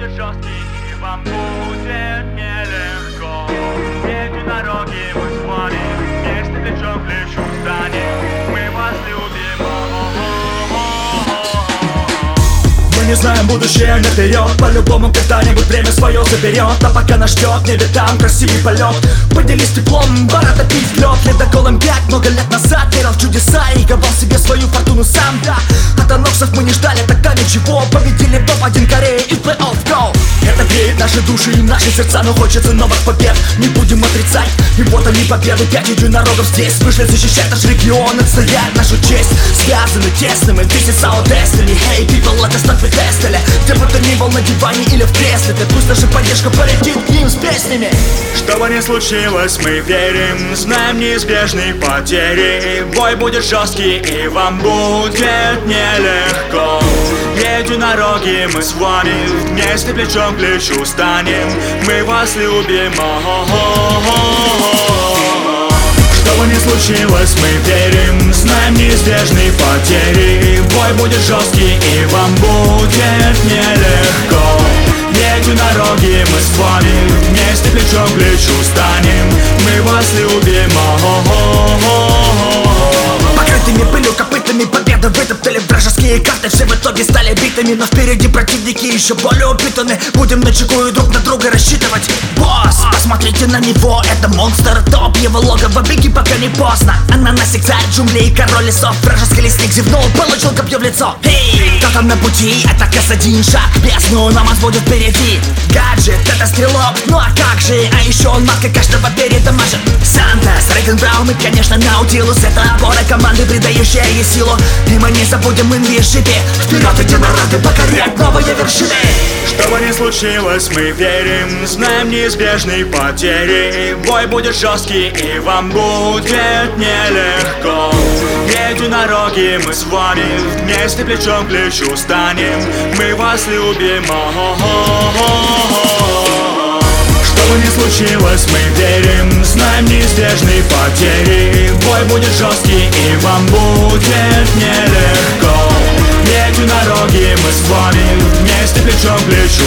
будет жесткий и вам будет нелегко. Единороги мы с вместе плечом к плечу станем не знаем будущее наперед По-любому когда-нибудь время свое заберет А пока нас ждет небе там красивый полет Поделись теплом, бар топить лед Ледоколом пять много лет назад верил в чудеса И ковал себе свою фортуну сам, да От анонсов мы не ждали тогда ничего. Победили топ-1 Кореи и плей-офф наши души и наши сердца Но хочется новых побед, не будем отрицать И вот они победы, пять единорогов здесь. Вышли защищать наш регион, отстоять нашу честь. Связаны тесным, и this is our destiny Hey people, let us not be тестили Где бы ты ни был на диване или в кресле Ты пусть наша поддержка полетит к ним с песнями. Что бы ни случилось, мы верим. Знаем неизбежные потери. Бой будет жесткий и вам будет нелегко Единороги мы с вами Вместе плечом к плечу станем. Мы вас любим Что бы ни случилось, мы верим Знаем неизбежные потери. Бой будет жесткий и вам будет нелегко. Единороги мы с вами Вместе плечом к плечу станем. Мы вас любим Покрытыми победы вытоптали вражеские карты Все в итоге стали битыми, но впереди противники еще более упитаны. Будем на чеку и друг на друга рассчитывать. Босс, посмотрите на него, это монстр топ Его логово, беги пока не поздно. Ананасик, царь джунглей, король лесов Вражеский лесник зевнул, получил копье в лицо. Эй, кто там на пути, это один шаг бездну Нам будет впереди. Гаджет, это стрелок, ну а как же? А еще он маска каждого передамажит Сантос, Рейган Браун и, конечно, Наутилус Это опора команды, придающая ей силу. И мы не забудем инвишипи Вперед единороги покорять новые вершины. Что бы ни случилось, мы верим. Знаем неизбежные потери. Бой будет жесткий и вам будет нелегко. Единороги мы с вами Вместе плечом к плечу станем. Мы вас любим. Что бы ни случилось, мы верим Знаем неизбежные потери. Бой будет жесткий и вам будет нелегко. Единороги мы с вами Вместе плечом к плечу